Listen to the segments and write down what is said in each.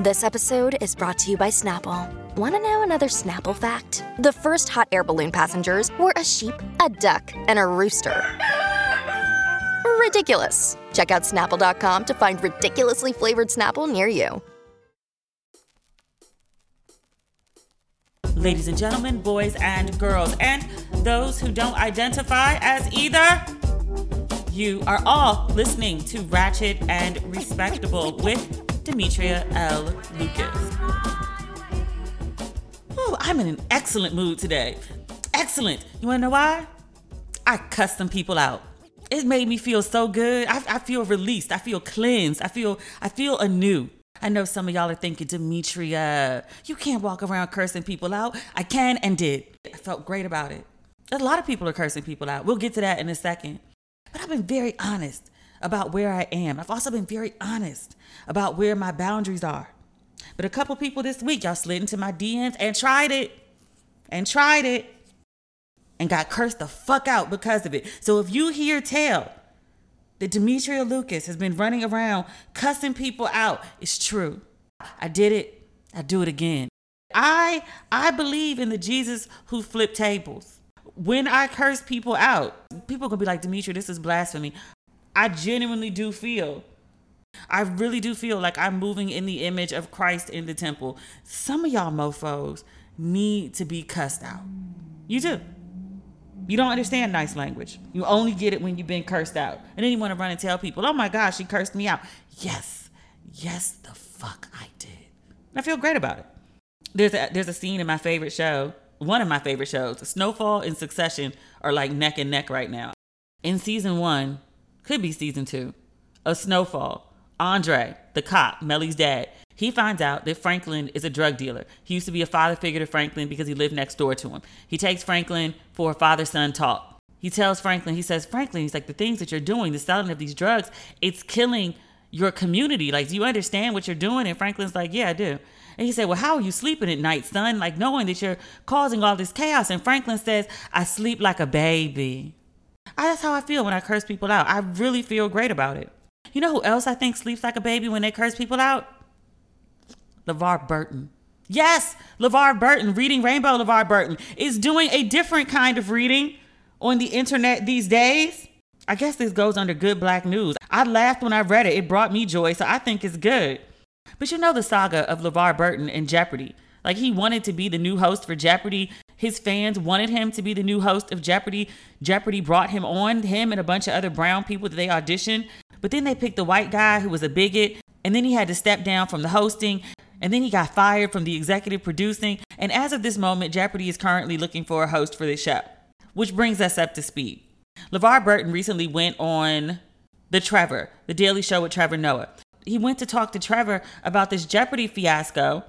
This episode is brought to you by Snapple. Want to know another Snapple fact? The first hot air balloon passengers were a sheep, a duck, and a rooster. Ridiculous. Check out snapple.com to find ridiculously flavored Snapple near you. Ladies and gentlemen, boys and girls, and those who don't identify as either, you are all listening to Ratchet and Respectable with Demetria L. Lucas. Oh, I'm in an excellent mood today. Excellent. You wanna know why? I cussed some people out. It made me feel so good. I, I feel released. I feel cleansed. I feel I feel anew. I know some of y'all are thinking, Demetria, you can't walk around cursing people out. I can and did. I felt great about it. A lot of people are cursing people out. We'll get to that in a second. But I've been very honest about where I am. I've also been very honest about where my boundaries are. But a couple people this week, y'all slid into my DMs and tried it and tried it and got cursed the fuck out because of it. So if you hear tell that Demetria Lucas has been running around cussing people out, it's true. I did it. I do it again. I I believe in the Jesus who flipped tables. When I curse people out, people gonna be like, Demetria, this is blasphemy. I genuinely do feel I really do feel like I'm moving in the image of Christ in the temple. Some of y'all mofos need to be cussed out. You do. You don't understand nice language. You only get it when you've been cursed out. And then you want to run and tell people, oh my gosh, she cursed me out. Yes, yes, the fuck I did. And I feel great about it. There's a, there's a scene in my favorite show, one of my favorite shows. Snowfall and Succession are like neck and neck right now. In season one, could be season two, of Snowfall, Andre, the cop, Melly's dad, he finds out that Franklin is a drug dealer. He used to be a father figure to Franklin because he lived next door to him. He takes Franklin for a father son talk. He tells Franklin, he says, Franklin, he's like, the things that you're doing, the selling of these drugs, it's killing your community. Like, do you understand what you're doing? And Franklin's like, yeah, I do. And he said, well, how are you sleeping at night, son? Like, knowing that you're causing all this chaos. And Franklin says, I sleep like a baby. I, that's how I feel when I curse people out. I really feel great about it. You know who else I think sleeps like a baby when they curse people out? LeVar Burton. Yes, LeVar Burton, reading Rainbow LeVar Burton, is doing a different kind of reading on the internet these days. I guess this goes under good black news. I laughed when I read it. It brought me joy, so I think it's good. But you know the saga of LeVar Burton and Jeopardy. Like he wanted to be the new host for Jeopardy. His fans wanted him to be the new host of Jeopardy. Jeopardy brought him on, him and a bunch of other brown people that they auditioned. But then they picked the white guy who was a bigot, and then he had to step down from the hosting, and then he got fired from the executive producing. And as of this moment, Jeopardy is currently looking for a host for this show, which brings us up to speed. LeVar Burton recently went on The Trevor, The Daily Show with Trevor Noah. He went to talk to Trevor about this Jeopardy fiasco,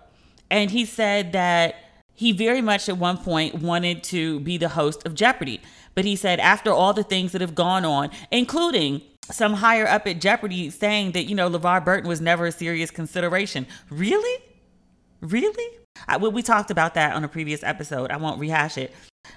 and he said that he very much at one point wanted to be the host of Jeopardy. But he said, after all the things that have gone on, including some higher up at Jeopardy saying that, you know, LeVar Burton was never a serious consideration. Really? Really? I, well, we talked about that on a previous episode. I won't rehash it.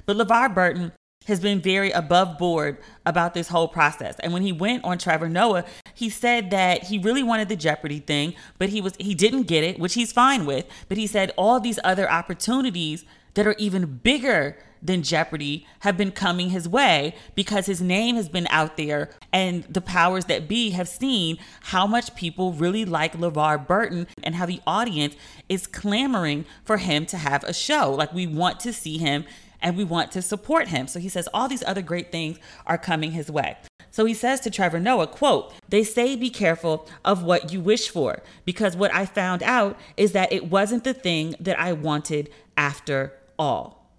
But LeVar Burton has been very above board about this whole process. And when he went on Trevor Noah, he said that he really wanted the Jeopardy thing, but he was he didn't get it, which he's fine with. But he said all these other opportunities that are even bigger than Jeopardy have been coming his way because his name has been out there and the powers that be have seen how much people really like LeVar Burton and how the audience is clamoring for him to have a show. Like we want to see him and we want to support him. So he says all these other great things are coming his way. So he says to Trevor Noah, quote, they say be careful of what you wish for because what I found out is that it wasn't the thing that I wanted after all.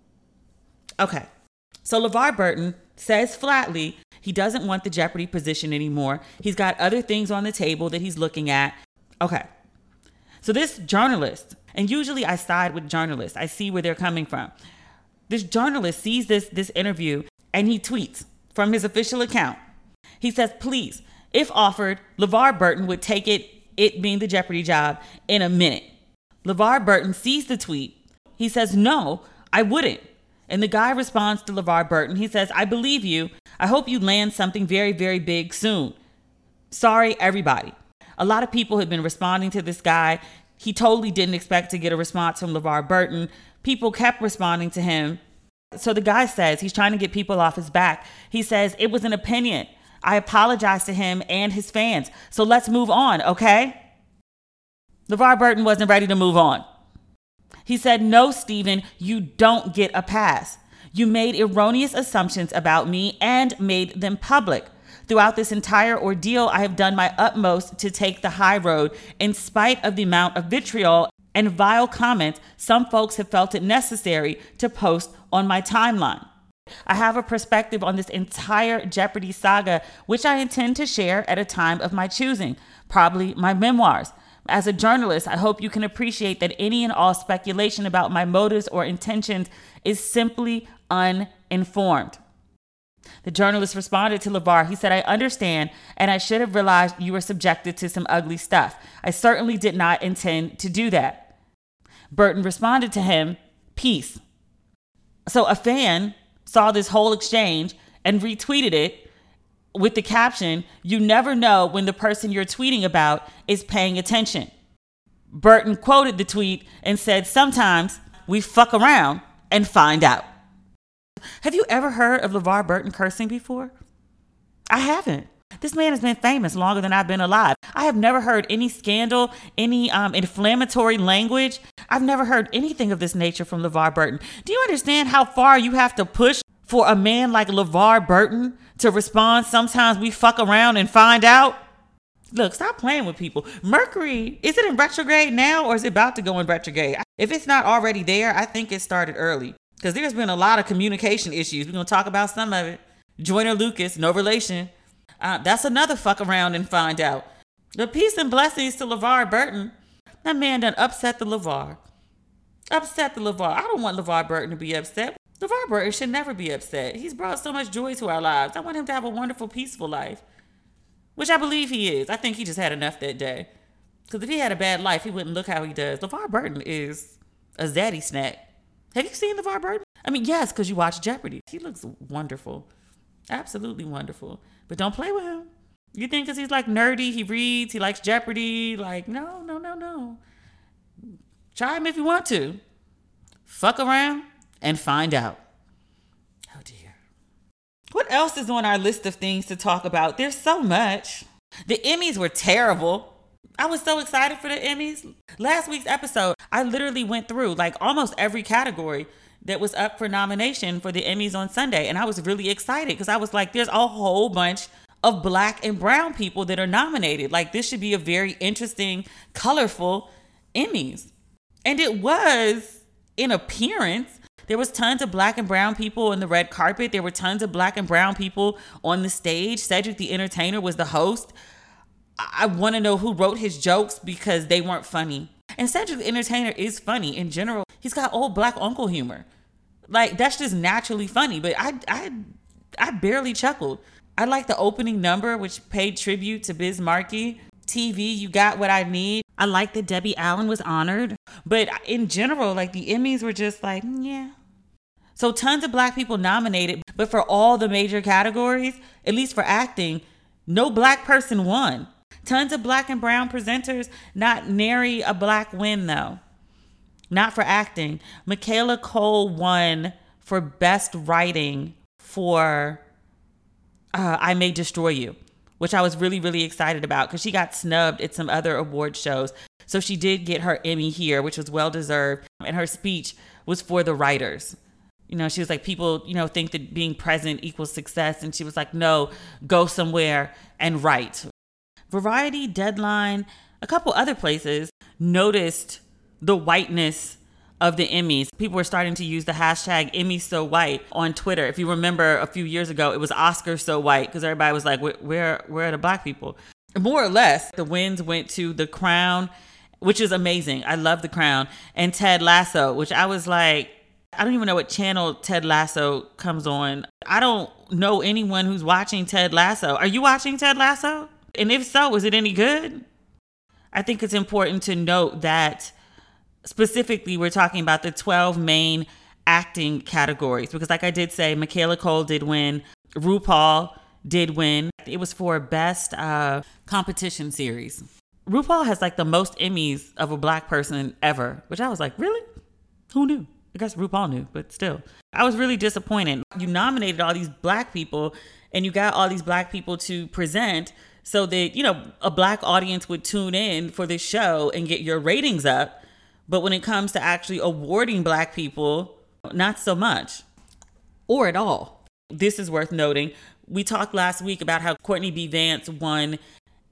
Okay. So LeVar Burton says flatly he doesn't want the Jeopardy position anymore. He's got other things on the table that he's looking at. Okay. So this journalist, and usually I side with journalists, I see where they're coming from. This journalist sees this, this interview and he tweets from his official account. He says, please, if offered, LeVar Burton would take it, it being the Jeopardy job, in a minute. LeVar Burton sees the tweet. He says, no, I wouldn't. And the guy responds to LeVar Burton. He says, I believe you. I hope you land something very, very big soon. Sorry, everybody. A lot of people have been responding to this guy. he totally didn't expect to get a response from LeVar Burton. People kept responding to him. So the guy says he's trying to get people off his back. He says, It was an opinion. I apologize to him and his fans. So let's move on, okay? LeVar Burton wasn't ready to move on. He said, No, Stephen, you don't get a pass. You made erroneous assumptions about me and made them public. Throughout this entire ordeal, I have done my utmost to take the high road in spite of the amount of vitriol and vile comments some folks have felt it necessary to post on my timeline. I have a perspective on this entire Jeopardy saga, which I intend to share at a time of my choosing, probably my memoirs. As a journalist, I hope you can appreciate that any and all speculation about my motives or intentions is simply uninformed. The journalist responded to LeVar. He said, I understand, and I should have realized you were subjected to some ugly stuff. I certainly did not intend to do that. Burton responded to him, Peace. So a fan saw this whole exchange and retweeted it with the caption, You never know when the person you're tweeting about is paying attention. Burton quoted the tweet and said, Sometimes we fuck around and find out. Have you ever heard of LeVar Burton cursing before? I haven't. This man has been famous longer than I've been alive. I have never heard any scandal, any um, inflammatory language. I've never heard anything of this nature from LeVar Burton. Do you understand how far you have to push for a man like LeVar Burton to respond, sometimes we fuck around and find out. Look, stop playing with people. Mercury, is it in retrograde now or is it about to go in retrograde? If it's not already there, I think it started early because there's been a lot of communication issues. We're going to talk about some of it. Joyner Lucas, no relation. Uh, that's another fuck around and find out. The peace and blessings to LeVar Burton. That man done upset the LeVar. Upset the LeVar. I don't want LeVar Burton to be upset. LeVar Burton should never be upset. He's brought so much joy to our lives. I want him to have a wonderful, peaceful life, which I believe he is. I think he just had enough that day. Because if he had a bad life, he wouldn't look how he does. LeVar Burton is a zaddy snack. Have you seen LeVar Burton? I mean, yes, because you watch Jeopardy. He looks wonderful. Absolutely wonderful. But don't play with him. You think because he's like nerdy, he reads, he likes Jeopardy. Like, no, no, no, no. Try him if you want to. Fuck around and find out. Oh dear. What else is on our list of things to talk about? There's so much. The Emmys were terrible. I was so excited for the Emmys. Last week's episode, I literally went through like almost every category that was up for nomination for the Emmys on Sunday. And I was really excited because I was like, there's a whole bunch of black and brown people that are nominated. Like, this should be a very interesting, colorful Emmys. And it was in appearance. There was tons of black and brown people on the red carpet. There were tons of black and brown people on the stage. Cedric the Entertainer was the host. I want to know who wrote his jokes because they weren't funny. And Cedric the Entertainer is funny in general. He's got old black uncle humor. Like that's just naturally funny, but I I I barely chuckled. I like the opening number which paid tribute to Biz Markie. TV, you got what I need. I like that Debbie Allen was honored, but in general, like the Emmys were just like, yeah, so tons of black people nominated, but for all the major categories, at least for acting, no black person won. Tons of black and brown presenters, not nary a black win though. Not for acting. Michaela Coel won for best writing for uh, I May Destroy You, which I was really, really excited about because she got snubbed at some other award shows. So she did get her Emmy here, which was well deserved. And her speech was for the writers you know, she was like, people, you know, think that being present equals success. And she was like, no, go somewhere and write. Variety, Deadline, a couple other places noticed the whiteness of the Emmys. People were starting to use the hashtag Emmy so white on Twitter. If you remember a few years ago, it was Oscar so white because everybody was like, where, where are the black people? More or less, the wins went to The Crown, which is amazing. I love The Crown, and Ted Lasso, which I was like, I don't even know what channel Ted Lasso comes on. I don't know anyone who's watching Ted Lasso. Are you watching Ted Lasso? And if so, is it any good? I think it's important to note that specifically we're talking about the 12 main acting categories because like I did say Michaela Coel did win, RuPaul did win. It was for best uh, competition series. RuPaul has like the most Emmys of a black person ever, which I was like, really? Who knew? I guess RuPaul knew, but still. I was really disappointed. You nominated all these black people and you got all these black people to present so that, you know, a black audience would tune in for this show and get your ratings up. But when it comes to actually awarding black people, not so much or at all. This is worth noting. We talked last week about how Courtney B. Vance won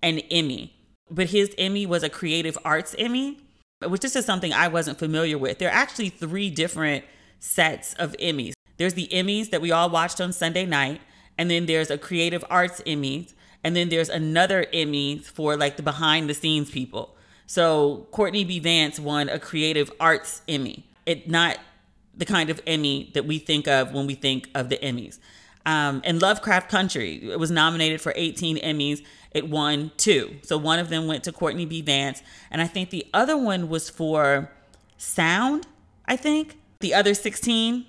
an Emmy, but his Emmy was a Creative Arts Emmy, which this is something I wasn't familiar with. There are actually three different sets of Emmys. There's the Emmys that we all watched on Sunday night, and then there's a Creative Arts Emmy, and then there's another Emmy for like the behind the scenes people. So Courtney B. Vance won a Creative Arts Emmy. It not the kind of Emmy that we think of when we think of the Emmys. Um, and Lovecraft Country it was nominated for 18 Emmys. It won two. So one of them went to Courtney B. Vance, and I think the other one was for sound. I think the other 16,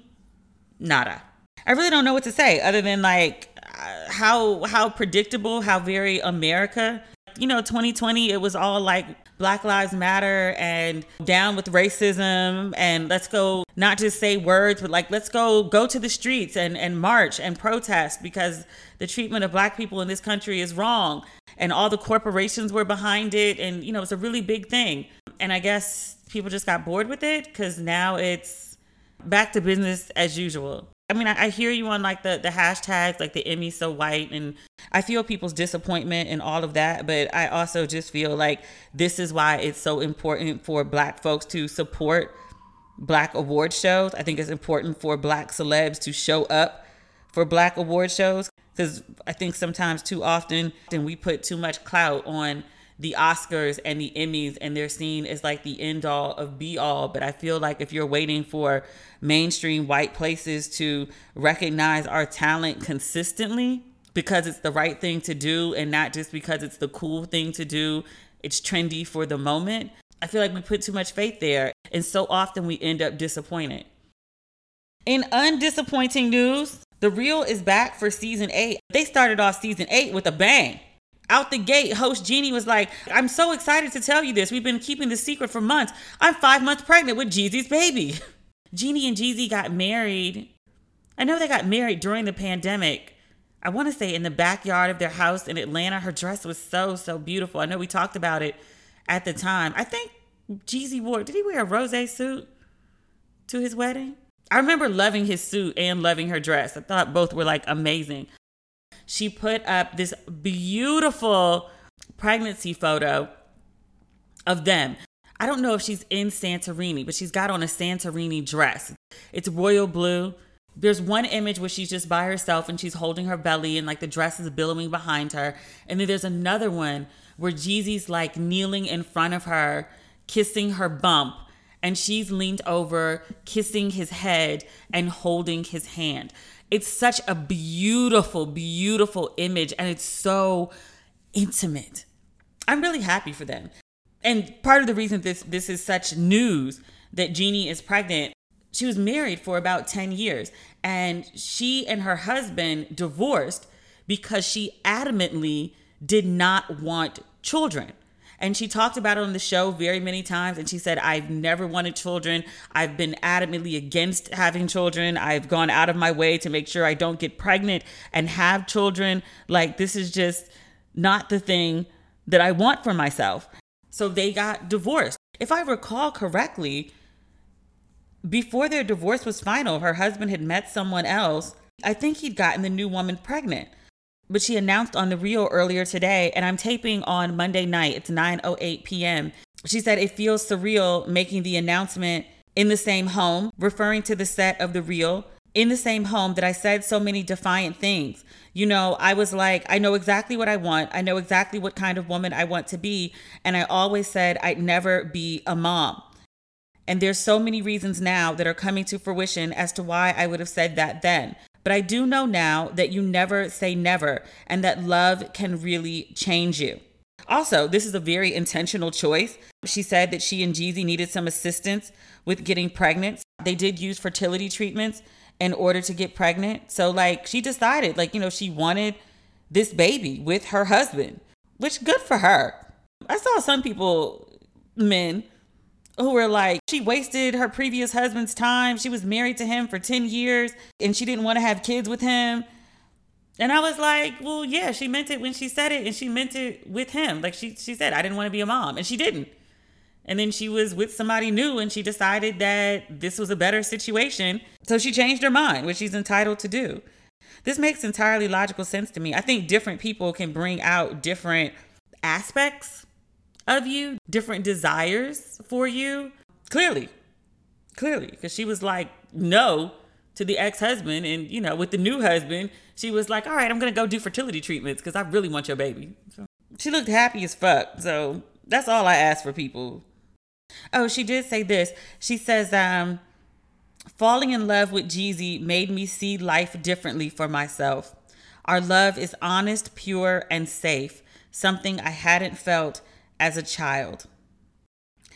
nada. I really don't know what to say other than like how how predictable, how very America. You know, 2020 it was all like Black Lives Matter and down with racism and let's go not just say words but like let's go go to the streets and and march and protest because the treatment of black people in this country is wrong and all the corporations were behind it and you know it's a really big thing and I guess people just got bored with it cuz now it's back to business as usual. I mean, I, I, hear you on like the the hashtags, like the Emmy so white, and I feel people's disappointment and all of that. But I also just feel like this is why it's so important for Black folks to support Black award shows. I think it's important for Black celebs to show up for Black award shows because I think sometimes too often then we put too much clout on the Oscars and the Emmys and they're seen as like the end all of be all. But I feel like if you're waiting for mainstream white places to recognize our talent consistently because it's the right thing to do and not just because it's the cool thing to do, it's trendy for the moment. I feel like we put too much faith there. And so often we end up disappointed. In undisappointing news, The Real is back for season eight. They started off season eight with a bang out the gate, host Jeannie was like, I'm so excited to tell you this. We've been keeping the secret for months. I'm five months pregnant with Jeezy's baby. Jeannie and Jeezy got married. I know they got married during the pandemic. I want to say in the backyard of their house in Atlanta. Her dress was so, so beautiful. I know we talked about it at the time. I think Jeezy wore, did he wear a rose suit to his wedding? I remember loving his suit and loving her dress. I thought both were like amazing she put up this beautiful pregnancy photo of them. I don't know if she's in Santorini, but she's got on a Santorini dress. It's royal blue. There's one image where she's just by herself and she's holding her belly and like the dress is billowing behind her. And then there's another one where Jeezy's like kneeling in front of her, kissing her bump, and she's leaned over, kissing his head and holding his hand. It's such a beautiful, beautiful image, and it's so intimate. I'm really happy for them. And part of the reason this this is such news that Jeannie is pregnant, she was married for about 10 years and she and her husband divorced because she adamantly did not want children. And she talked about it on the show very many times. And she said, I've never wanted children. I've been adamantly against having children. I've gone out of my way to make sure I don't get pregnant and have children. Like, this is just not the thing that I want for myself. So they got divorced. If I recall correctly, before their divorce was final, her husband had met someone else. I think he'd gotten the new woman pregnant but she announced on the Real earlier today, and I'm taping on Monday night. It's 9:08 p.m. She said it feels surreal making the announcement in the same home, referring to the set of the Real in the same home that I said so many defiant things. You know, I was like, I know exactly what I want. I know exactly what kind of woman I want to be, and I always said I'd never be a mom. And there's so many reasons now that are coming to fruition as to why I would have said that then. But I do know now that you never say never and that love can really change you. Also, this is a very intentional choice. She said that she and Jeezy needed some assistance with getting pregnant. They did use fertility treatments in order to get pregnant. So, like, she decided, like, you know, she wanted this baby with her husband, which good for her. I saw some people, men, who were like, she wasted her previous husband's time. She was married to him for 10 years and she didn't want to have kids with him. And I was like, well, yeah, she meant it when she said it and she meant it with him. Like she she said, I didn't want to be a mom and she didn't. And then she was with somebody new and she decided that this was a better situation. So she changed her mind, which she's entitled to do. This makes entirely logical sense to me. I think different people can bring out different aspects of you, different desires for you. Clearly, clearly, because she was like, no to the ex husband. And, you know, with the new husband, she was like, all right, I'm going to go do fertility treatments because I really want your baby. So she looked happy as fuck. So that's all I ask for people. Oh, she did say this. She says, um, falling in love with Jeezy made me see life differently for myself. Our love is honest, pure, and safe, something I hadn't felt as a child.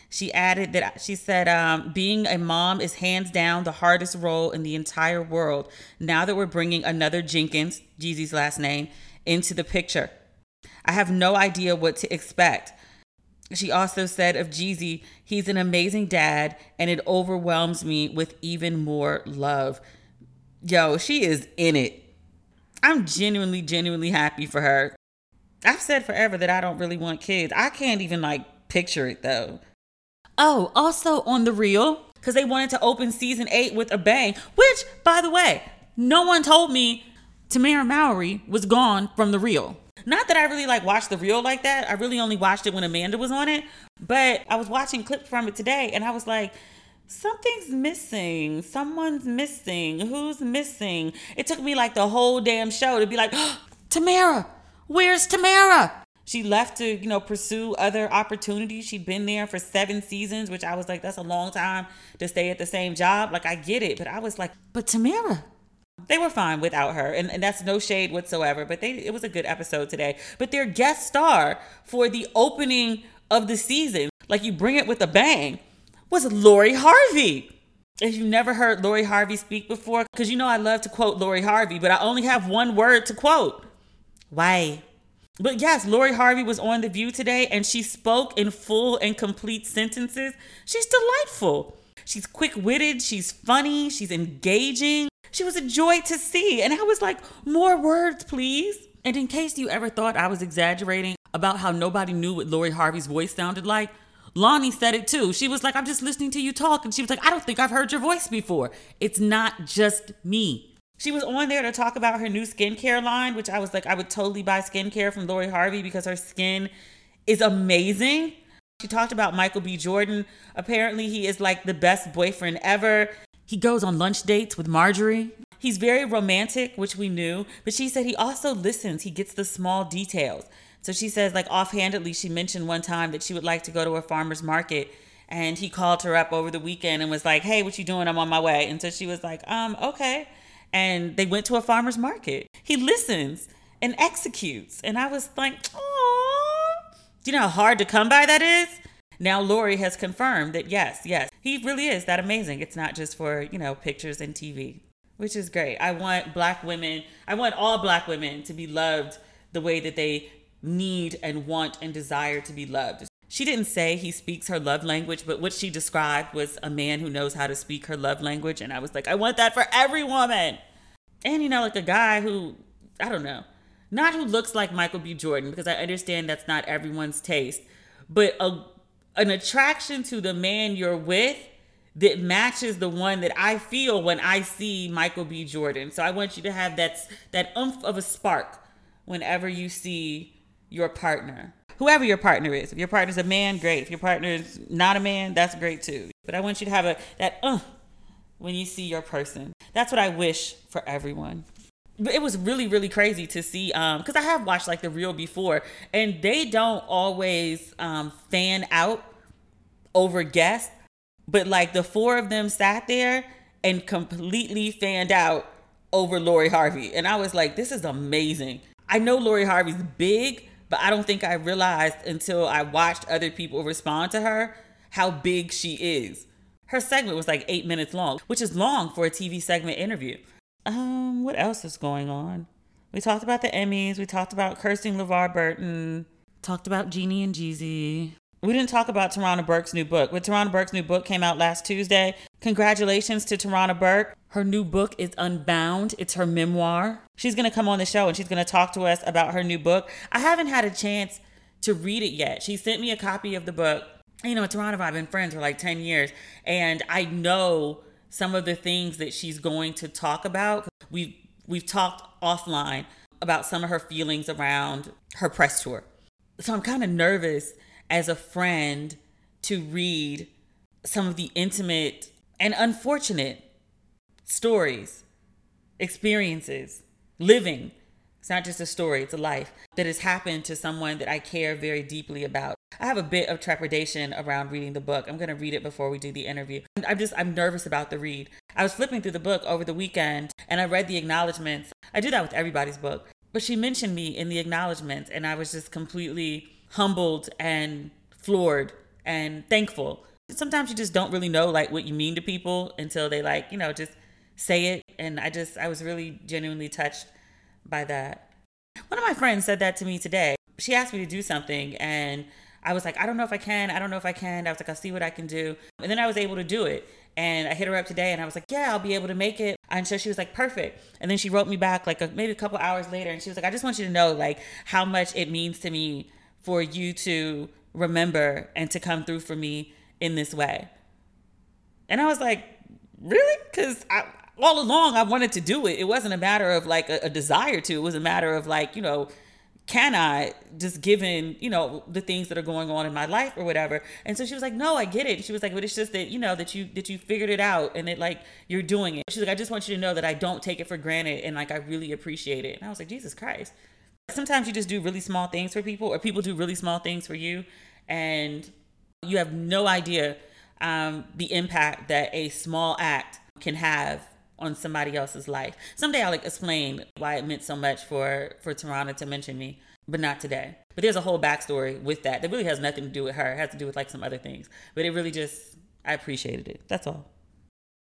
She added that she said, um, being a mom is hands down the hardest role in the entire world. Now that we're bringing another Jenkins, Jeezy's last name, into the picture, I have no idea what to expect. She also said of Jeezy, he's an amazing dad, and it overwhelms me with even more love. Yo, she is in it. I'm genuinely, genuinely happy for her. I've said forever that I don't really want kids. I can't even like picture it though. Oh, also on the real, because they wanted to open season eight with a bang, which, by the way, no one told me Tamera Mowry was gone from the real. Not that I really like watched the real like that. I really only watched it when Amanda was on it. But I was watching clips from it today and I was like, something's missing. Someone's missing. Who's missing? It took me like the whole damn show to be like, oh, Tamera, where's Tamera? She left to, you know, pursue other opportunities. She'd been there for seven seasons, which I was like, that's a long time to stay at the same job. Like, I get it. But I was like, but Tamera, they were fine without her and, and that's no shade whatsoever but they it was a good episode today but their guest star for the opening of the season like you bring it with a bang was lori harvey if you've never heard lori harvey speak before because you know i love to quote lori harvey but i only have one word to quote why but yes lori harvey was on the view today and she spoke in full and complete sentences she's delightful she's quick-witted she's funny she's engaging she was a joy to see. And I was like, more words, please. And in case you ever thought I was exaggerating about how nobody knew what Lori Harvey's voice sounded like, Loni said it too. She was like, I'm just listening to you talk. And she was like, I don't think I've heard your voice before. It's not just me. She was on there to talk about her new skincare line, which I was like, I would totally buy skincare from Lori Harvey because her skin is amazing. She talked about Michael B. Jordan. Apparently, he is like the best boyfriend ever. He goes on lunch dates with Marjorie. He's very romantic, which we knew, but she said he also listens. He gets the small details. So she says, like offhandedly, she mentioned one time that she would like to go to a farmer's market. And he called her up over the weekend and was like, Hey, what you doing? I'm on my way. And so she was like, Um, okay. And they went to a farmer's market. He listens and executes. And I was like, Oh, do you know how hard to come by that is? Now Lori has confirmed that yes, yes, he really is that amazing. It's not just for, you know, pictures and TV, which is great. I want black women, I want all black women to be loved the way that they need and want and desire to be loved. She didn't say he speaks her love language, but what she described was a man who knows how to speak her love language. And I was like, I want that for every woman. And, you know, like a guy who, I don't know, not who looks like Michael B. Jordan, because I understand that's not everyone's taste, but a an attraction to the man you're with that matches the one that I feel when I see Michael B. Jordan. So I want you to have that that umph of a spark whenever you see your partner. Whoever your partner is. If your partner's a man, great. If your partner is not a man, that's great too. But I want you to have a that uh when you see your person. That's what I wish for everyone. But it was really really crazy to see um because I have watched like the real before and they don't always um fan out over guests but like the four of them sat there and completely fanned out over Lori Harvey and I was like this is amazing I know Lori Harvey's big but I don't think I realized until I watched other people respond to her how big she is her segment was like eight minutes long which is long for a TV segment interview um, what else is going on? We talked about the Emmys. We talked about cursing LeVar Burton. Talked about Jeannie and Jeezy. We didn't talk about Tarana Burke's new book, but Tarana Burke's new book came out last Tuesday. Congratulations to Tarana Burke. Her new book is Unbound. It's her memoir. She's going to come on the show and she's going to talk to us about her new book. I haven't had a chance to read it yet. She sent me a copy of the book. You know, Tarana and I have been friends for like 10 years, and I know some of the things that she's going to talk about. We've we've talked offline about some of her feelings around her press tour. So I'm kind of nervous as a friend to read some of the intimate and unfortunate stories, experiences, living. It's not just a story, it's a life that has happened to someone that I care very deeply about. I have a bit of trepidation around reading the book. I'm going to read it before we do the interview. I'm just, I'm nervous about the read. I was flipping through the book over the weekend and I read the acknowledgments. I do that with everybody's book. But she mentioned me in the acknowledgments and I was just completely humbled and floored and thankful. Sometimes you just don't really know like what you mean to people until they like, you know, just say it. And I just, I was really genuinely touched by that. One of my friends said that to me today. She asked me to do something and I was like, I don't know if I can. I don't know if I can. I was like, I'll see what I can do. And then I was able to do it. And I hit her up today and I was like, yeah, I'll be able to make it. And so she was like, perfect. And then she wrote me back like a, maybe a couple hours later and she was like, I just want you to know like how much it means to me for you to remember and to come through for me in this way. And I was like, really? Because all along I wanted to do it. It wasn't a matter of like a, a desire to, it was a matter of like, you know, can I just given, you know, the things that are going on in my life or whatever. And so she was like, no, I get it. She was like, but it's just that, you know, that you, that you figured it out and that like you're doing it. She's like, I just want you to know that I don't take it for granted. And like, I really appreciate it. And I was like, Jesus Christ. Sometimes you just do really small things for people or people do really small things for you. And you have no idea um, the impact that a small act can have on somebody else's life. Someday I'll like explain why it meant so much for for Tarana to mention me, but not today. But there's a whole backstory with that that really has nothing to do with her. It has to do with like some other things. But it really just I appreciated it. That's all.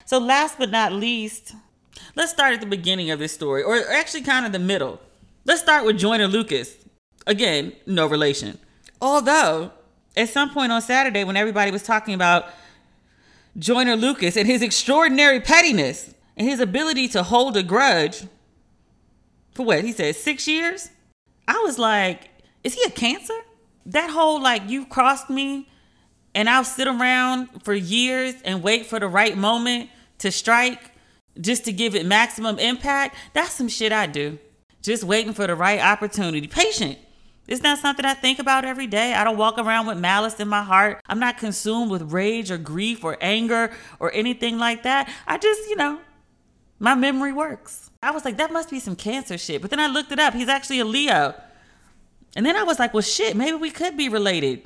So last but not least, let's start at the beginning of this story, or actually kind of the middle. Let's start with Joyner Lucas. Again, no relation. Although, at some point on Saturday, when everybody was talking about Joyner Lucas and his extraordinary pettiness, and his ability to hold a grudge for what he said six years i was like is he a cancer that whole like you crossed me and i'll sit around for years and wait for the right moment to strike just to give it maximum impact that's some shit i do just waiting for the right opportunity patient it's not something I think about every day. I don't walk around with malice in my heart. I'm not consumed with rage or grief or anger or anything like that. I just, you know, my memory works. I was like, that must be some cancer shit. But then I looked it up. He's actually a Leo. And then I was like, well, shit, maybe we could be related.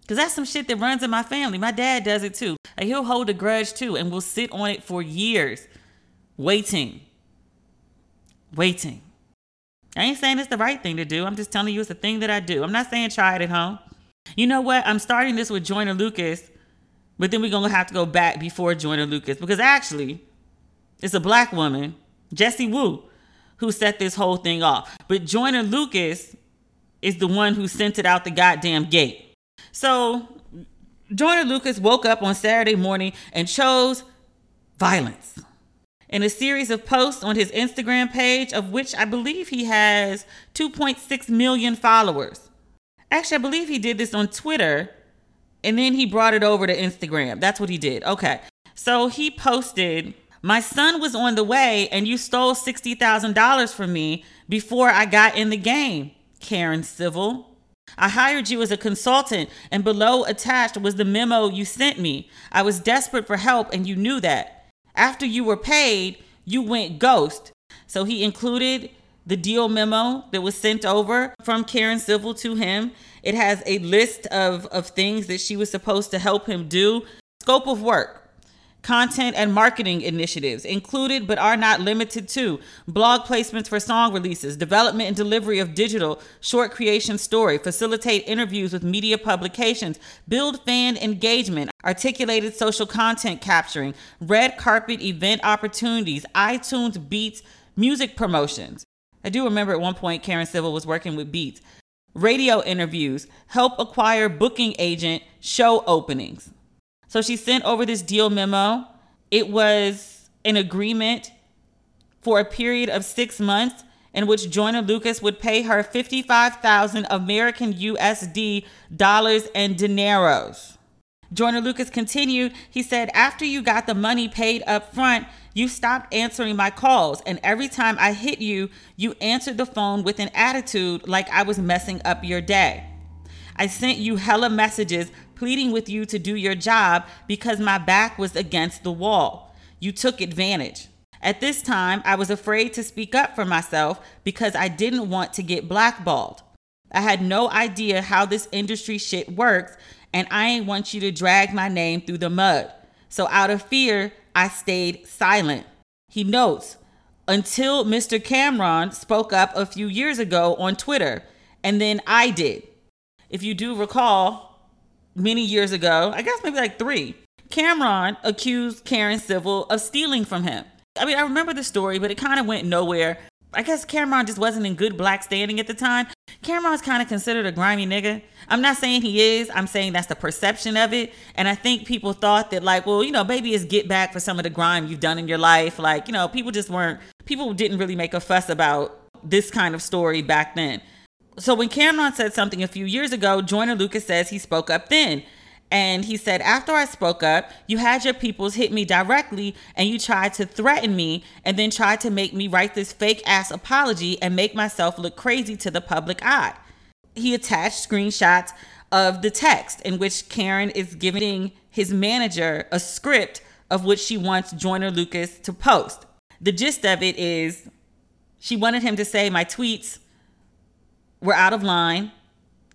Because that's some shit that runs in my family. My dad does it too. Like, he'll hold a grudge too and we'll sit on it for years, waiting. Waiting. I ain't saying it's the right thing to do. I'm just telling you it's the thing that I do. I'm not saying try it at home. You know what? I'm starting this with Joyner Lucas, but then we're going to have to go back before Joyner Lucas because actually, it's a black woman, Jessie Woo, who set this whole thing off. But Joyner Lucas is the one who sent it out the goddamn gate. So Joyner Lucas woke up on Saturday morning and chose violence. In a series of posts on his Instagram page, of which I believe he has 2.6 million followers. Actually, I believe he did this on Twitter and then he brought it over to Instagram. That's what he did. Okay. So he posted my son was on the way and you stole $60,000 from me before I got in the game, Karen Civil. I hired you as a consultant, and below attached was the memo you sent me. I was desperate for help, and you knew that. After you were paid, you went ghost. So he included the deal memo that was sent over from Karen Civil to him. It has a list of, of things that she was supposed to help him do. Scope of work content and marketing initiatives included but are not limited to blog placements for song releases development and delivery of digital short creation story facilitate interviews with media publications build fan engagement articulated social content capturing red carpet event opportunities itunes beats music promotions i do remember at one point karen civil was working with beats radio interviews, help acquire booking agent, show openings. So she sent over this deal memo. It was an agreement for a period of six months in which Joyner Lucas would pay her 55,000 American USD dollars and dineros. Joyner Lucas continued, he said, After you got the money paid up front, you stopped answering my calls. And every time I hit you, you answered the phone with an attitude like I was messing up your day. I sent you hella messages pleading with you to do your job because my back was against the wall. You took advantage. At this time, I was afraid to speak up for myself because I didn't want to get blackballed. I had no idea how this industry shit works and I ain't want you to drag my name through the mud. So out of fear, I stayed silent. He notes, until Mr. Cam'ron spoke up a few years ago on Twitter, and then I did. If you do recall, many years ago, I guess maybe like three, Cam'ron accused Karen Civil of stealing from him. I mean, I remember the story, but it kind of went nowhere. I guess Cam'ron just wasn't in good black standing at the time. Cam'ron's kind of considered a grimy nigga. I'm not saying he is. I'm saying that's the perception of it. And I think people thought that, like, well, you know, maybe it's get back for some of the grime you've done in your life. Like, you know, people just weren't, people didn't really make a fuss about this kind of story back then. So when Cam'ron said something a few years ago, Joyner Lucas says he spoke up then. And he said, After I spoke up, you had your peoples hit me directly and you tried to threaten me and then tried to make me write this fake ass apology and make myself look crazy to the public eye. He attached screenshots of the text in which Karen is giving his manager a script of which she wants Joyner Lucas to post. The gist of it is she wanted him to say, My tweets were out of line.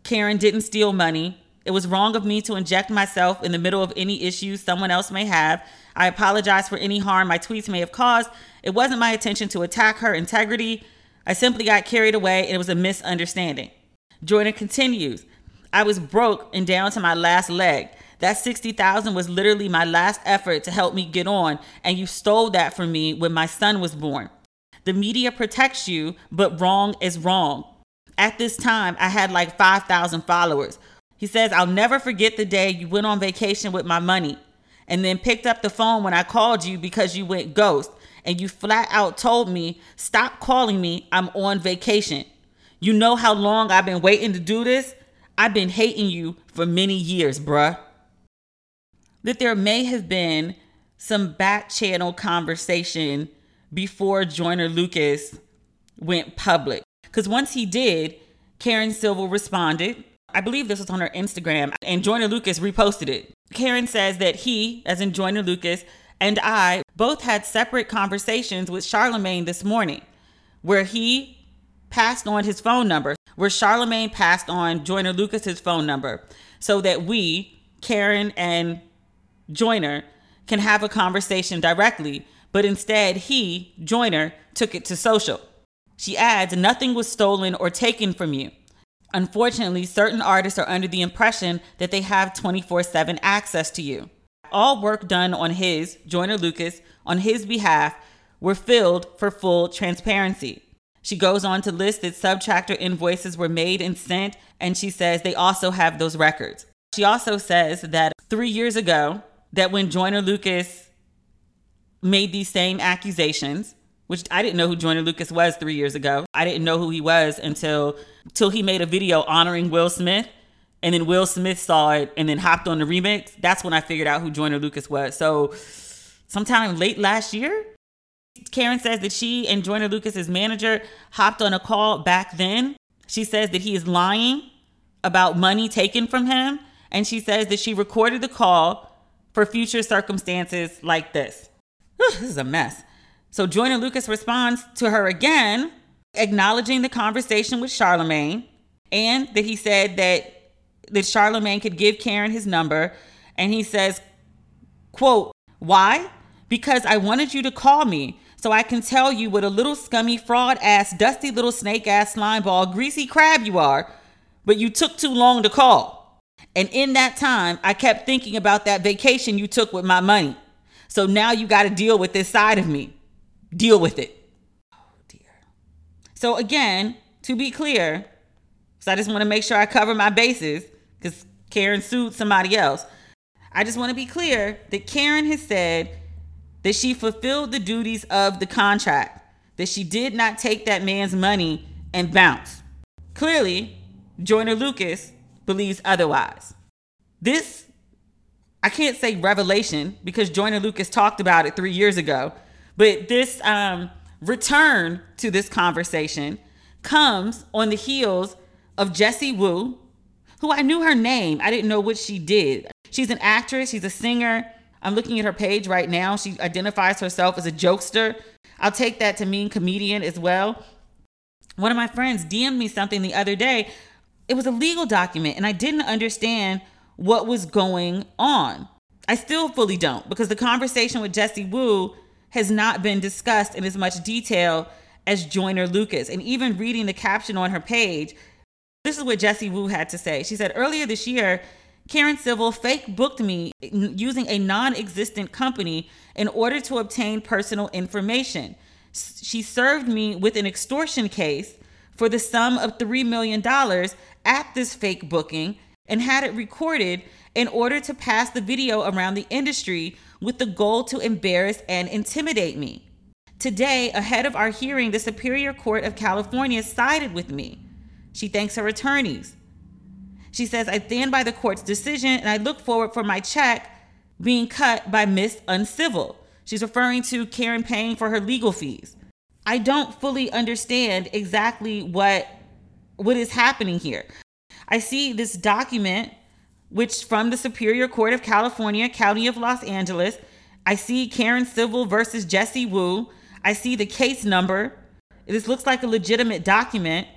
Karen didn't steal money. It was wrong of me to inject myself in the middle of any issues someone else may have. I apologize for any harm my tweets may have caused. It wasn't my intention to attack her integrity. I simply got carried away and it was a misunderstanding. Jordan continues, I was broke and down to my last leg. That 60,000 was literally my last effort to help me get on and you stole that from me when my son was born. The media protects you, but wrong is wrong. At this time, I had like 5,000 followers. He says, I'll never forget the day you went on vacation with my money and then picked up the phone when I called you because you went ghost and you flat out told me, Stop calling me, I'm on vacation. You know how long I've been waiting to do this? I've been hating you for many years, bruh. That there may have been some back channel conversation before Joyner Lucas went public. Because once he did, Karen Civil responded I believe this was on her Instagram, and Joyner Lucas reposted it. Karen says that he, as in Joyner Lucas, and I both had separate conversations with Charlemagne this morning, where he passed on his phone number, where Charlemagne passed on Joyner Lucas's phone number, so that we, Karen and Joyner, can have a conversation directly. But instead, he, Joyner, took it to social. She adds, Nothing was stolen or taken from you. Unfortunately, certain artists are under the impression that they have 24 7 access to you. All work done on his, Joyner Lucas, on his behalf, were filled for full transparency. She goes on to list that subtractor invoices were made and sent, and she says they also have those records. She also says that three years ago, that when Joyner Lucas made these same accusations, which I didn't know who Joyner Lucas was three years ago. I didn't know who he was until until he made a video honoring Will Smith. And then Will Smith saw it and then hopped on the remix. That's when I figured out who Joyner Lucas was. So sometime late last year, Karen says that she and Joyner Lucas's manager hopped on a call back then. She says that he is lying about money taken from him. And she says that she recorded the call for future circumstances like this. This is a mess. So Joyner Lucas responds to her again, acknowledging the conversation with Charlemagne and that he said that that Charlemagne could give Karen his number and he says, quote, why? Because I wanted you to call me so I can tell you what a little scummy fraud ass, dusty little snake ass slime ball, greasy crab you are, but you took too long to call. And in that time, I kept thinking about that vacation you took with my money. So now you got to deal with this side of me deal with it. Oh dear. So again, to be clear, So I just want to make sure I cover my bases because Karen sued somebody else. I just want to be clear that Karen has said that she fulfilled the duties of the contract, that she did not take that man's money and bounce. Clearly, Joyner Lucas believes otherwise. This, I can't say revelation because Joyner Lucas talked about it three years ago, but this um, return to this conversation comes on the heels of Jessie Woo, who I knew her name. I didn't know what she did. She's an actress, she's a singer. I'm looking at her page right now. She identifies herself as a jokester. I'll take that to mean comedian as well. One of my friends DM'd me something the other day. It was a legal document, and I didn't understand what was going on. I still fully don't because the conversation with Jessie Woo has not been discussed in as much detail as Joyner Lucas. And even reading the caption on her page, this is what Jessie Woo had to say. She said, Earlier this year, Karen Civil fake booked me using a non existent company in order to obtain personal information. She served me with an extortion case for the sum of $3 million at this fake booking and had it recorded in order to pass the video around the industry with the goal to embarrass and intimidate me. Today, ahead of our hearing, the Superior Court of California sided with me. She thanks her attorneys. She says, I stand by the court's decision and I look forward for my check being cut by Miss Uncivil. She's referring to Karen paying for her legal fees. I don't fully understand exactly what what is happening here. I see this document which from the Superior Court of California, County of Los Angeles, I see Karen Civil versus Jessie Woo. I see the case number. This looks like a legitimate document.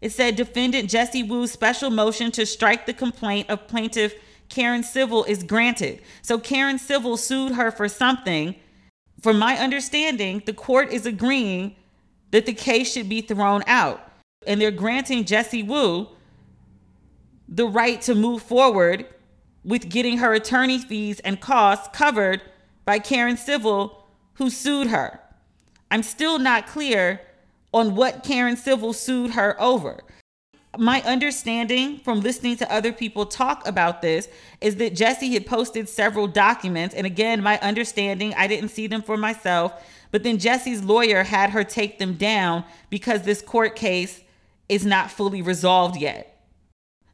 It said defendant Jessie Woo's special motion to strike the complaint of plaintiff Karen Civil is granted. So Karen Civil sued her for something. From my understanding, the court is agreeing that the case should be thrown out. And they're granting Jessie Woo the right to move forward with getting her attorney fees and costs covered by Karen Civil, who sued her. I'm still not clear on what Karen Civil sued her over. My understanding from listening to other people talk about this is that Jessie had posted several documents. And again, my understanding, I didn't see them for myself, but then Jessie's lawyer had her take them down because this court case is not fully resolved yet.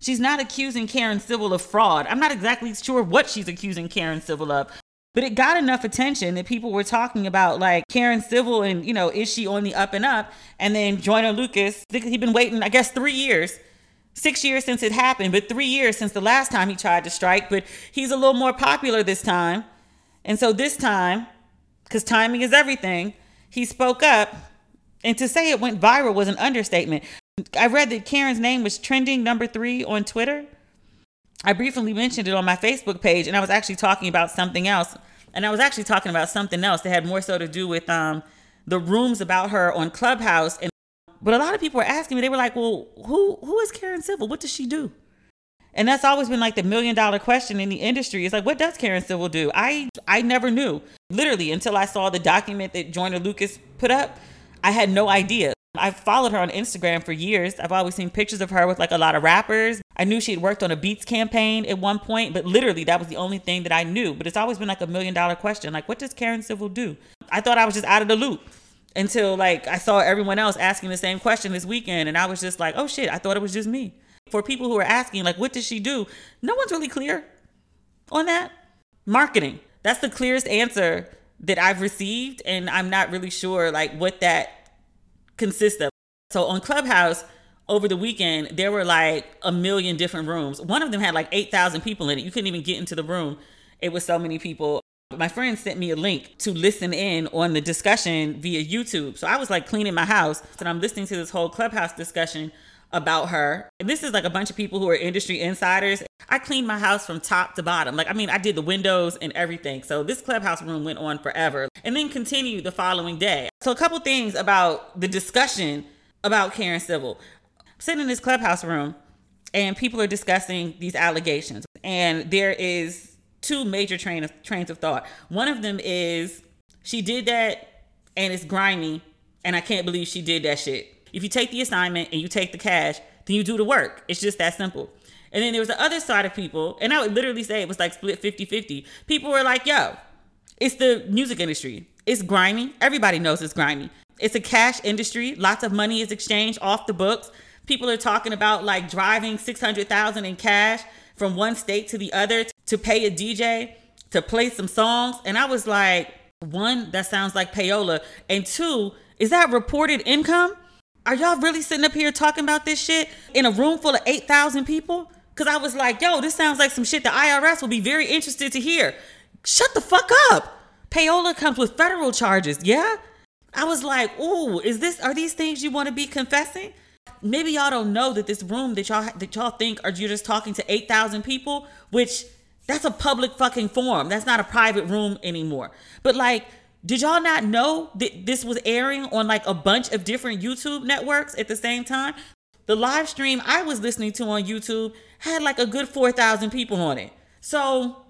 She's not accusing Karen Civil of fraud. I'm not exactly sure what she's accusing Karen Civil of, but it got enough attention that people were talking about like Karen Civil and, you know, is she on the up and up? And then Joyner Lucas, he'd been waiting, I guess, three years, six years since it happened, but three years since the last time he tried to strike. But he's a little more popular this time. And so this time, because timing is everything, he spoke up. And to say it went viral was an understatement. I read that Karen's name was trending number three on Twitter. I briefly mentioned it on my Facebook page, and I was actually talking about something else. And I was actually talking about something else that had more so to do with um, the rooms about her on Clubhouse. And but a lot of people were asking me, they were like, "Well, who who is Karen Civil? What does she do?" And that's always been like the million dollar question in the industry. It's like, what does Karen Civil do? I I never knew. Literally until I saw the document that Joyner Lucas put up, I had no idea. I've followed her on Instagram for years. I've always seen pictures of her with like a lot of rappers. I knew she had worked on a Beats campaign at one point, but literally that was the only thing that I knew. But it's always been like a million dollar question. Like, what does Karen Civil do? I thought I was just out of the loop until like I saw everyone else asking the same question this weekend. And I was just like, oh shit, I thought it was just me. For people who are asking, like, what does she do? No one's really clear on that. Marketing. That's the clearest answer that I've received. And I'm not really sure like what that consist of. So on Clubhouse over the weekend, there were like a million different rooms. One of them had like 8,000 people in it. You couldn't even get into the room. It was so many people. My friend sent me a link to listen in on the discussion via YouTube. So I was like cleaning my house and I'm listening to this whole Clubhouse discussion about her. This is like a bunch of people who are industry insiders. I cleaned my house from top to bottom. Like, I mean, I did the windows and everything. So this clubhouse room went on forever and then continued the following day. So, a couple things about the discussion about Karen Civil. I'm sitting in this clubhouse room and people are discussing these allegations. And there is two major train of, trains of thought. One of them is she did that and it's grimy and I can't believe she did that shit. If you take the assignment and you take the cash, then you do the work. It's just that simple. And then there was the other side of people, and I would literally say it was like split 50 50. People were like, yo, it's the music industry. It's grimy. Everybody knows it's grimy. It's a cash industry. Lots of money is exchanged off the books. People are talking about like driving 600,000 in cash from one state to the other to pay a DJ to play some songs. And I was like, one, that sounds like payola. And two, is that reported income? Are y'all really sitting up here talking about this shit in a room full of 8,000 people? Because I was like, yo, this sounds like some shit the IRS will be very interested to hear. Shut the fuck up. Payola comes with federal charges, yeah? I was like, ooh, is this, are these things you want to be confessing? Maybe y'all don't know that this room that y'all that y'all think are you just talking to 8,000 people, which that's a public fucking forum. That's not a private room anymore. But like, did y'all not know that this was airing on like a bunch of different YouTube networks at the same time? The live stream I was listening to on YouTube had like a good 4,000 people on it. So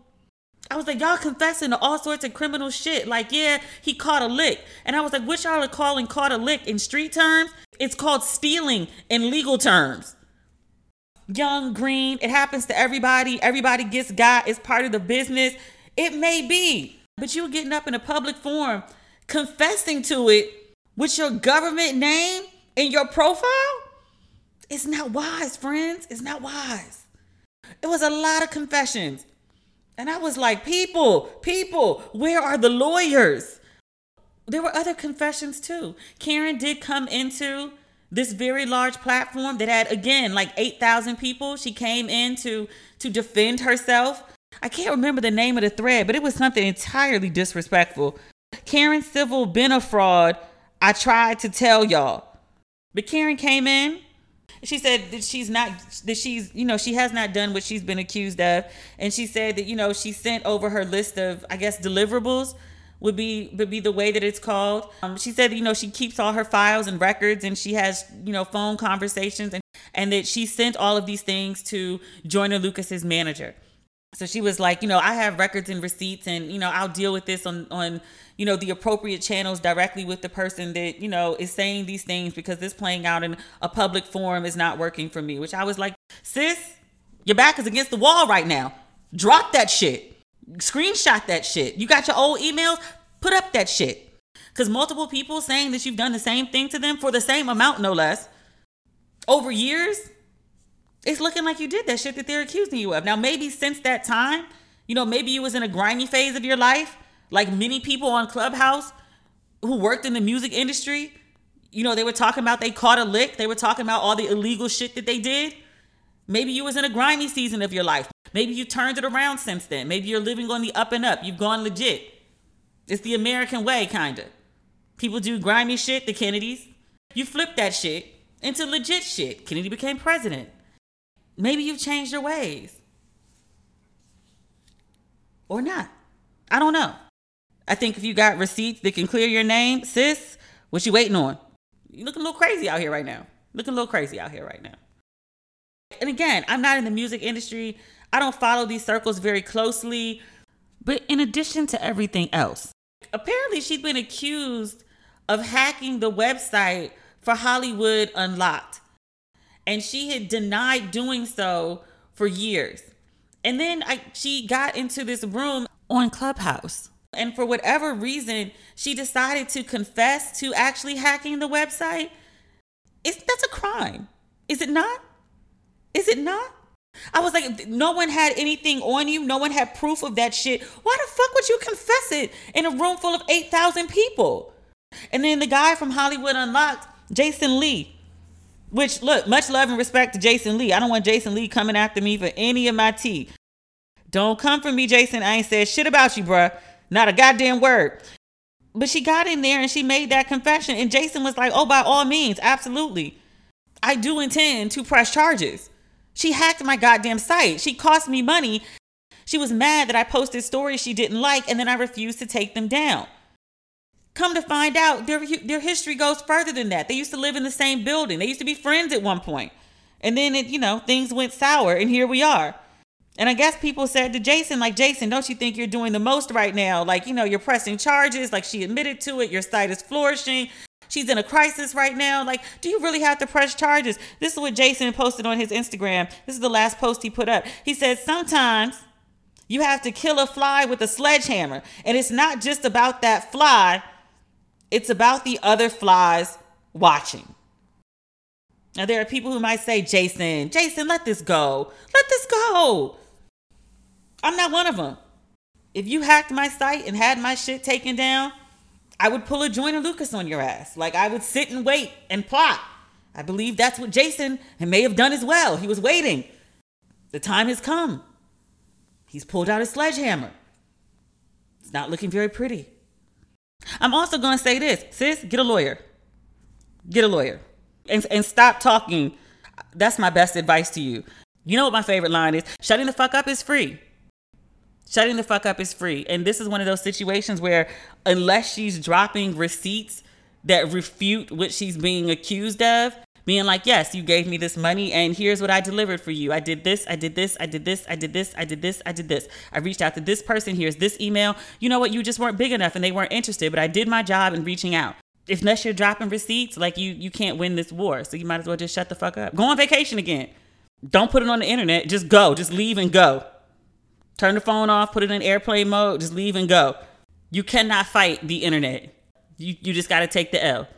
I was like, y'all confessing to all sorts of criminal shit. Like, yeah, he caught a lick. And I was like, what y'all are calling caught a lick in street terms? It's called stealing in legal terms. Young, green, it happens to everybody. Everybody gets got. It's part of the business. It may be. But you were getting up in a public forum, confessing to it with your government name in your profile? It's not wise, friends. It's not wise. It was a lot of confessions. And I was like, people, people, where are the lawyers? There were other confessions too. Karen did come into this very large platform that had again like 8,000 people. She came in to to defend herself. I can't remember the name of the thread, but it was something entirely disrespectful. Karen Civil been a fraud. I tried to tell y'all. But Karen came in she said that she's not that she's you know she has not done what she's been accused of and she said that you know she sent over her list of i guess deliverables would be would be the way that it's called um, she said you know she keeps all her files and records and she has you know phone conversations and and that she sent all of these things to joyner lucas's manager so she was like you know i have records and receipts and you know i'll deal with this on on you know the appropriate channels directly with the person that you know is saying these things because this playing out in a public forum is not working for me which i was like sis your back is against the wall right now. Drop that shit. Screenshot that shit. You got your old emails? Put up that shit. Because multiple people saying that you've done the same thing to them for the same amount no less over years it's looking like you did that shit that they're accusing you of. Now, maybe since that time, you know, maybe you was in a grimy phase of your life, like many people on Clubhouse who worked in the music industry. You know, they were talking about they caught a lick. They were talking about all the illegal shit that they did. Maybe you was in a grimy season of your life. Maybe you turned it around since then. Maybe you're living on the up and up. You've gone legit. It's the American way, kind of. People do grimy shit, the Kennedys. You flip that shit into legit shit. Kennedy became president. Maybe you've changed your ways. Or not. I don't know. I think if you got receipts that can clear your name, sis, what you waiting on? You looking a little crazy out here right now. Looking a little crazy out here right now. And again, I'm not in the music industry. I don't follow these circles very closely. But in addition to everything else, apparently she's been accused of hacking the website for Hollywood Unlocked and she had denied doing so for years. And then I, she got into this room on Clubhouse. And for whatever reason, she decided to confess to actually hacking the website. It's, that's a crime. Is it not? Is it not? I was like, no one had anything on you. No one had proof of that shit. Why the fuck would you confess it in a room full of 8,000 people? And then the guy from Hollywood Unlocked, Jason Lee, which look, much love and respect to Jason Lee. I don't want Jason Lee coming after me for any of my tea. Don't come for me, Jason. I ain't said shit about you, bruh. Not a goddamn word. But she got in there and she made that confession. And Jason was like, oh, by all means, absolutely. I do intend to press charges. She hacked my goddamn site. She cost me money. She was mad that I posted stories she didn't like and then I refused to take them down. Come to find out, their, their history goes further than that. They used to live in the same building. They used to be friends at one. And then it, you know, things went sour and here we are. And I guess people said to Jason, like, Jason, don't you think you're doing the most right now? Like, you know, you're pressing charges, like she admitted to it, your site is flourishing. She's in a crisis right now. Like, do you really have to press charges? This is what Jason posted on his Instagram. This is the last post he put up. He said, Sometimes you have to kill a fly with a sledgehammer. And it's not just about that fly, it's about the other flies watching. Now, there are people who might say, Jason, Jason, let this go. Let this go. I'm not one of them. If you hacked my site and had my shit taken down, I would pull a Joyner Lucas on your ass. Like I would sit and wait and plot. I believe that's what Jason may have done as well. He was waiting. The time has come. He's pulled out a sledgehammer. It's not looking very pretty. I'm also going to say this sis, get a lawyer. Get a lawyer. And, and stop talking. That's my best advice to you. You know what my favorite line is? Shutting the fuck up is free. Shutting the fuck up is free. And this is one of those situations where, unless she's dropping receipts that refute what she's being accused of, being like, yes, you gave me this money and here's what I delivered for you. I did this, I did this, I did this, I did this, I did this, I did this. I reached out to this person, here's this email. You know what? You just weren't big enough and they weren't interested, but I did my job in reaching out. If unless you're dropping receipts, like you you can't win this war. So you might as well just shut the fuck up. Go on vacation again. Don't put it on the internet. Just go. Just leave and go. Turn the phone off, put it in airplane mode, just leave and go. You cannot fight the internet. You, you just got to take the L.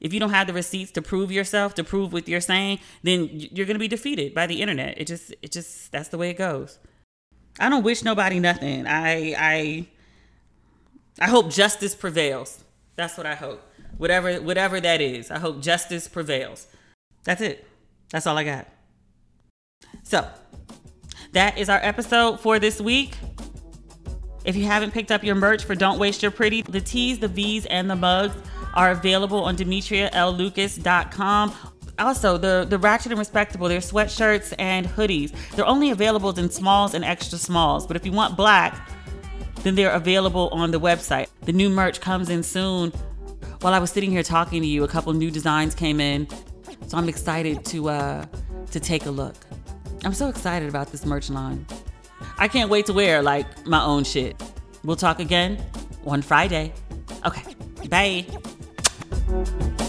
If you don't have the receipts to prove yourself, to prove what you're saying, then you're going to be defeated by the internet. It just, it just, that's the way it goes. I don't wish nobody nothing. I, I, I hope justice prevails. That's what I hope. Whatever, whatever that is, I hope justice prevails. That's it. That's all I got. So, that is our episode for this week. If you haven't picked up your merch for Don't Waste Your Pretty, the tees, the V's, and the mugs are available on DemetriaLLucas.com. Also, the, the Ratchet and Respectable, they're sweatshirts and hoodies. They're only available in smalls and extra smalls, but if you want black, then they're available on the website. The new merch comes in soon. While I was sitting here talking to you, a couple new designs came in, so I'm excited to uh, to take a look. I'm so excited about this merch line. I can't wait to wear like my own shit. We'll talk again on Friday. Okay, bye.